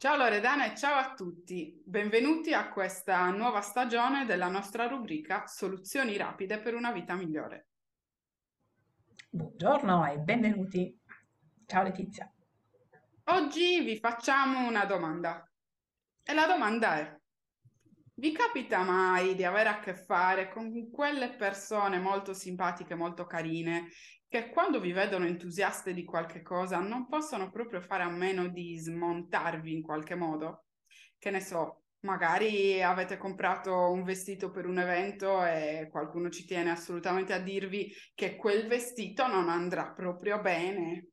Ciao Loredana e ciao a tutti, benvenuti a questa nuova stagione della nostra rubrica Soluzioni rapide per una vita migliore. Buongiorno e benvenuti. Ciao Letizia. Oggi vi facciamo una domanda e la domanda è, vi capita mai di avere a che fare con quelle persone molto simpatiche, molto carine, che quando vi vedono entusiaste di qualche cosa non possono proprio fare a meno di smontarvi in qualche modo. Che ne so, magari avete comprato un vestito per un evento e qualcuno ci tiene assolutamente a dirvi che quel vestito non andrà proprio bene.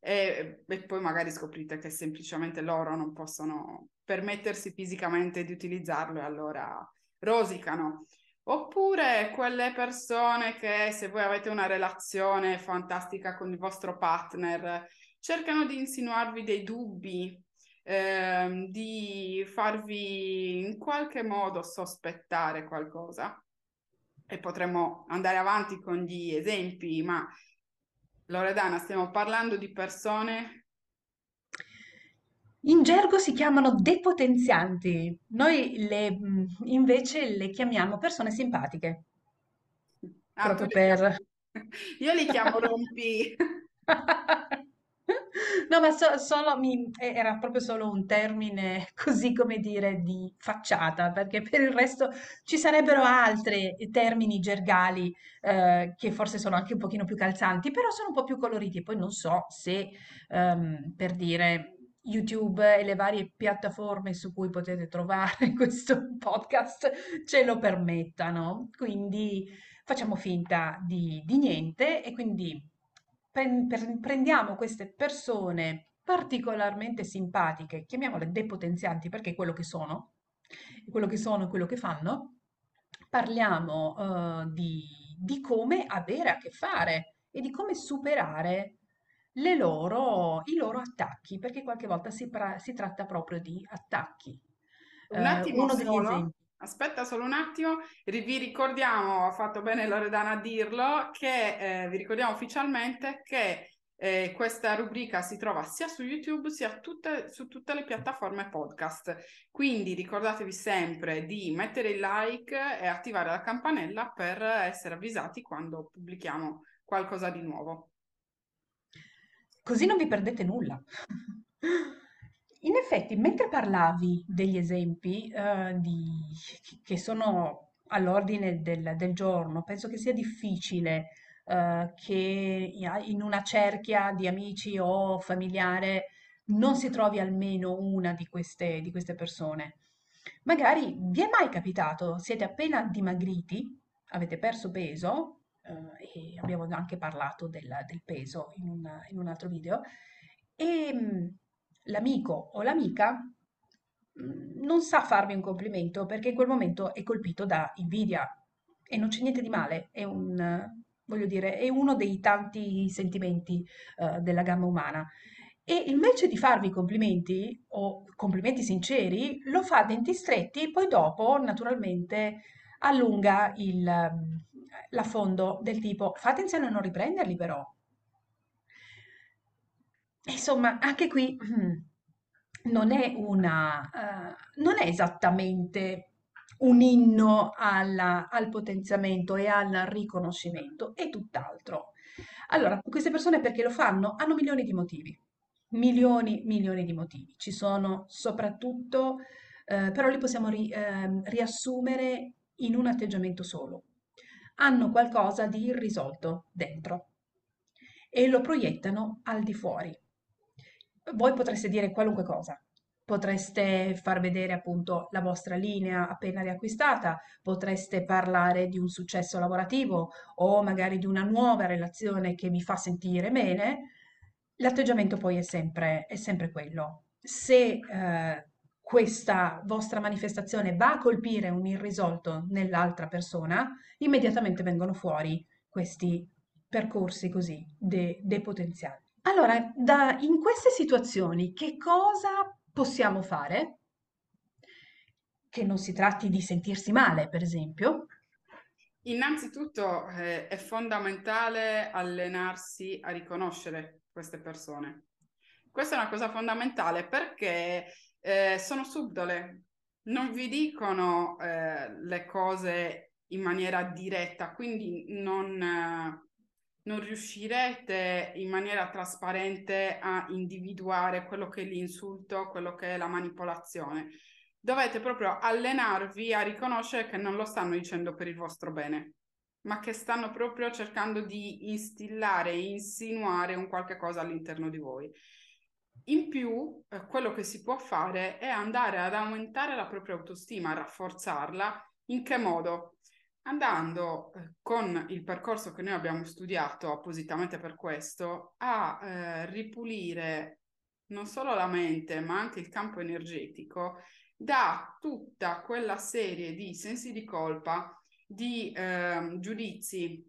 E, e poi magari scoprite che semplicemente loro non possono permettersi fisicamente di utilizzarlo e allora rosicano. Oppure quelle persone che se voi avete una relazione fantastica con il vostro partner, cercano di insinuarvi dei dubbi, ehm, di farvi in qualche modo sospettare qualcosa. E potremmo andare avanti con gli esempi, ma Loredana, stiamo parlando di persone. In gergo si chiamano depotenzianti, noi le, mm, invece le chiamiamo persone simpatiche, Ah, proprio per... Io li chiamo rompi. No, ma so- solo mi- e- era proprio solo un termine, così come dire, di facciata, perché per il resto ci sarebbero altri termini gergali eh, che forse sono anche un pochino più calzanti, però sono un po' più coloriti. Poi non so se, ehm, per dire, YouTube e le varie piattaforme su cui potete trovare questo podcast ce lo permettano. Quindi facciamo finta di, di niente e quindi prendiamo queste persone particolarmente simpatiche, chiamiamole depotenzianti perché è quello che sono, quello che sono e quello che fanno, parliamo eh, di, di come avere a che fare e di come superare le loro, i loro attacchi, perché qualche volta si, pra- si tratta proprio di attacchi. Un Eh, attimo uno degli solo, esempi. Aspetta solo un attimo, vi ricordiamo, ha fatto bene Loredana a dirlo, che eh, vi ricordiamo ufficialmente che eh, questa rubrica si trova sia su YouTube sia tutte- su tutte le piattaforme podcast. Quindi ricordatevi sempre di mettere il like e attivare la campanella per essere avvisati quando pubblichiamo qualcosa di nuovo. Così non vi perdete nulla. In effetti, mentre parlavi degli esempi, eh, di- che sono all'ordine del, del giorno, penso che sia difficile, eh, che in una cerchia di amici o familiare non si trovi almeno una di queste, di queste persone. Magari vi è mai capitato, siete appena dimagriti, avete perso peso, eh, e abbiamo anche parlato del, del peso in un, in un altro video, e mh, l'amico o l'amica mh, non sa farvi un complimento perché in quel momento è colpito da invidia e non c'è niente di male, è un, voglio dire, è uno dei tanti sentimenti eh, della gamma umana. E invece di farvi complimenti o complimenti sinceri, lo fa a denti stretti, poi dopo, naturalmente, allunga ehm, l'affondo del tipo, fa attenzione a non riprenderli però. Insomma, anche qui non è una, eh, non è esattamente un inno alla- al potenziamento e al riconoscimento, è tutt'altro. Allora, queste persone perché lo fanno? Hanno milioni di motivi, milioni, milioni di motivi. Ci sono soprattutto, eh, però li possiamo ri- ehm, riassumere in un atteggiamento solo. Hanno qualcosa di irrisolto dentro e lo proiettano al di fuori. Voi potreste dire qualunque cosa. Potreste far vedere appunto la vostra linea appena riacquistata, potreste parlare di un successo lavorativo o magari di una nuova relazione che vi fa sentire bene. L'atteggiamento poi è sempre, è sempre quello. Se eh, questa vostra manifestazione va a colpire un irrisolto nell'altra persona, immediatamente vengono fuori questi percorsi così de-. Allora, da- in queste situazioni che cosa possiamo fare? Che non si tratti di sentirsi male, per esempio. Innanzitutto, eh, è fondamentale allenarsi a riconoscere queste persone. Questa è una cosa fondamentale perché eh, sono subdole, non vi dicono eh, le cose in maniera diretta, quindi non, non riuscirete in maniera trasparente a individuare quello che è l'insulto, quello che è la manipolazione. Dovete proprio allenarvi a riconoscere che non lo stanno dicendo per il vostro bene, ma che stanno proprio cercando di instillare insinuare un qualche cosa all'interno di voi. In più, eh, quello che si può fare è andare ad aumentare la propria autostima, rafforzarla. In che modo? Andando eh, con il percorso che noi abbiamo studiato appositamente per questo a eh, ripulire non solo la mente, ma anche il campo energetico da tutta quella serie di sensi di colpa, di eh, giudizi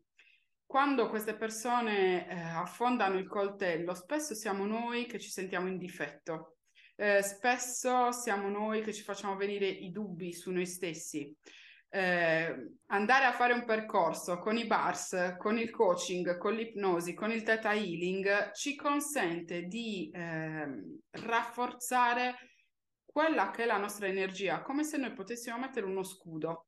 quando queste persone eh, affondano il coltello, spesso siamo noi che ci sentiamo in difetto, eh, spesso siamo noi che ci facciamo venire i dubbi su noi stessi. Eh, andare a fare un percorso con i bars, con il coaching, con l'ipnosi, con il theta healing ci consente di ehm, rafforzare quella che è la nostra energia, come se noi potessimo mettere uno scudo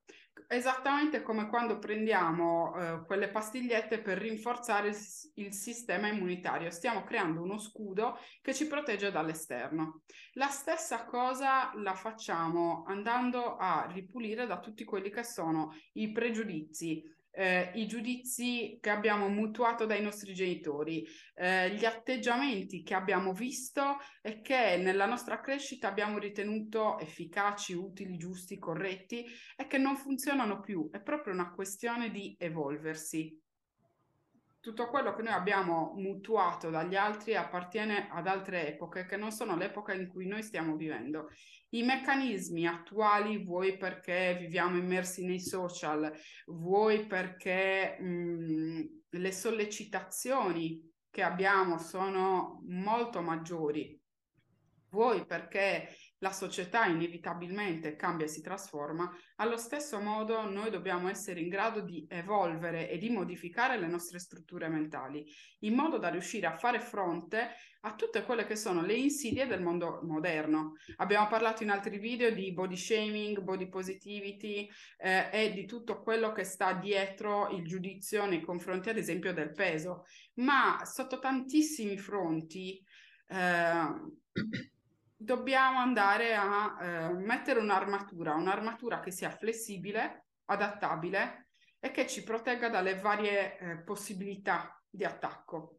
esattamente come quando prendiamo eh, quelle pastigliette per rinforzare il, il, sistema immunitario. Stiamo creando uno scudo che ci protegge dall'esterno. La stessa cosa la facciamo andando a ripulire da tutti quelli che sono i pregiudizi, eh, i giudizi che abbiamo mutuato dai nostri genitori, eh, gli atteggiamenti che abbiamo visto e che nella nostra crescita abbiamo ritenuto efficaci, utili, giusti, corretti e che non funzionano più. È proprio una questione di evolversi tutto quello che noi abbiamo mutuato dagli altri appartiene ad altre epoche che non sono l'epoca in cui noi stiamo vivendo. I meccanismi attuali, vuoi perché viviamo immersi nei social, vuoi perché mh, le sollecitazioni che abbiamo sono molto maggiori, vuoi perché la società inevitabilmente cambia e si trasforma, allo stesso modo noi dobbiamo essere in grado di evolvere e di modificare le nostre strutture mentali, in modo da riuscire a fare fronte a tutte quelle che sono le insidie del mondo moderno. Abbiamo parlato in altri video di body shaming, body positivity eh, e di tutto quello che sta dietro il giudizio nei confronti, ad esempio, del peso, ma sotto tantissimi fronti. Eh, dobbiamo andare a eh, mettere un'armatura, un'armatura che sia flessibile, adattabile e che ci protegga dalle varie eh, possibilità di attacco.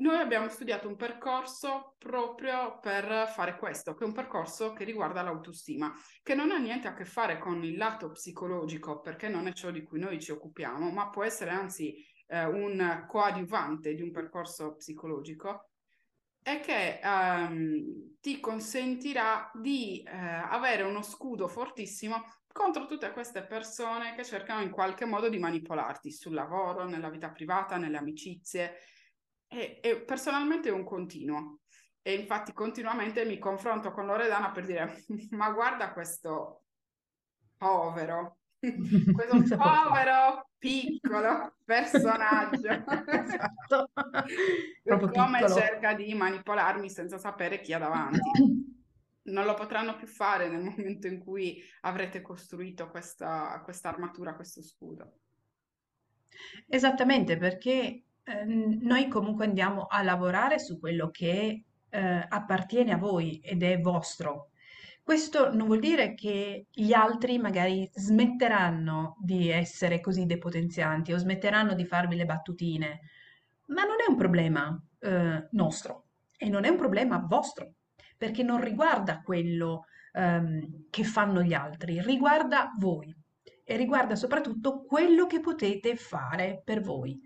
Noi abbiamo studiato un percorso proprio per fare questo, che è un percorso che riguarda l'autostima, che non ha niente a che fare con il lato psicologico, perché non è ciò di cui noi ci occupiamo, ma può essere anzi eh, un coadiuvante di un percorso psicologico è che um, ti consentirà di uh, avere uno scudo fortissimo contro tutte queste persone che cercano in qualche modo di manipolarti sul lavoro, nella vita privata, nelle amicizie. E, e personalmente è un continuo. E infatti continuamente mi confronto con Loredana per dire, ma guarda questo povero, questo povero piccolo personaggio. Esatto. Come piccolo. cerca di manipolarmi senza sapere chi ha davanti. Non lo potranno più fare nel momento in cui avrete costruito questa armatura, questo scudo. Esattamente perché eh, noi comunque andiamo a lavorare su quello che eh, appartiene a voi ed è vostro questo non vuol dire che gli altri magari smetteranno di essere così depotenzianti o smetteranno di farvi le battutine, ma non è un problema eh, nostro e non è un problema vostro, perché non riguarda quello ehm, che fanno gli altri, riguarda voi e riguarda soprattutto quello che potete fare per voi.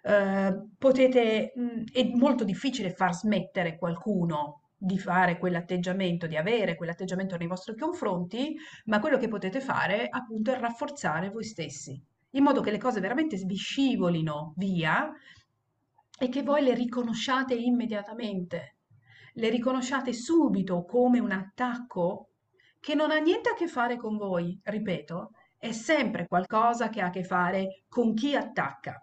Eh, potete, mh, mm, è molto difficile far smettere qualcuno di fare quell'atteggiamento, di avere quell'atteggiamento nei vostri confronti, ma quello che potete fare appunto è rafforzare voi stessi, in modo che le cose veramente vi scivolino via e che voi le riconosciate immediatamente, le riconosciate subito come un attacco che non ha niente a che fare con voi, ripeto, è sempre qualcosa che ha a che fare con chi attacca.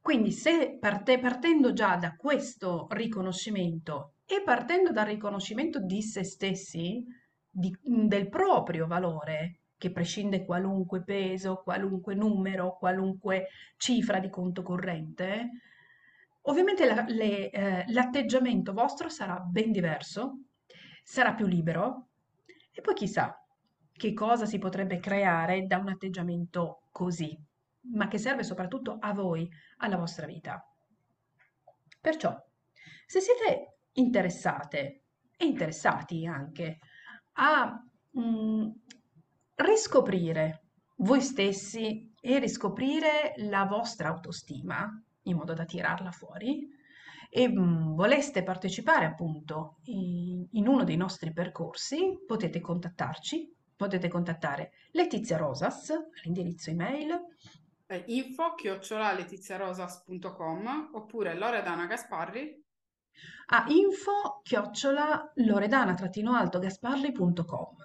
Quindi se parte, partendo già da questo riconoscimento e partendo dal riconoscimento di se stessi, di- del proprio valore, che prescinde qualunque peso, qualunque numero, qualunque cifra di conto corrente, ovviamente la- le, eh, l'atteggiamento vostro sarà ben diverso, sarà più libero e poi chissà che cosa si potrebbe creare da un atteggiamento così, ma che serve soprattutto a voi, alla vostra vita. Perciò, se siete interessate e interessati anche a mm, riscoprire voi stessi e riscoprire la vostra autostima in modo da tirarla fuori. E mm, voleste partecipare appunto in, in uno dei nostri percorsi, potete contattarci, potete contattare Letizia Rosas all'indirizzo email eh, info chiocciolaletiziarosas.com oppure Loredana Gasparri a info chiocciola loredana-gasparri.com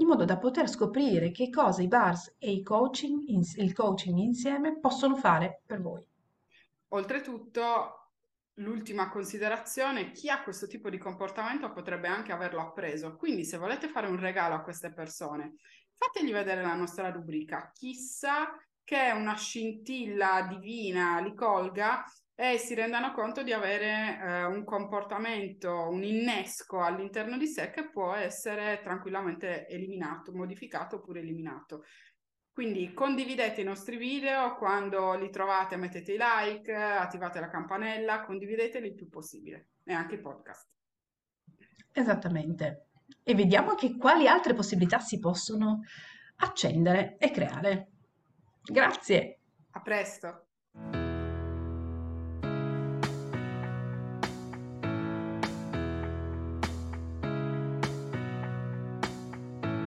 in modo da poter scoprire che cosa i bars e i coaching, il coaching insieme possono fare per voi. Oltretutto, l'ultima considerazione, chi ha questo tipo di comportamento potrebbe anche averlo appreso. Quindi se volete fare un regalo a queste persone, fategli vedere la nostra rubrica. Chissà che una scintilla divina li colga e si rendano conto di avere eh, un comportamento, un innesco all'interno di sé che può essere tranquillamente eliminato, modificato oppure eliminato. Quindi condividete i nostri video, quando li trovate mettete i like, attivate la campanella, condivideteli il più possibile e anche i podcast. Esattamente. E vediamo anche quali altre possibilità si possono accendere e creare. Grazie. A presto.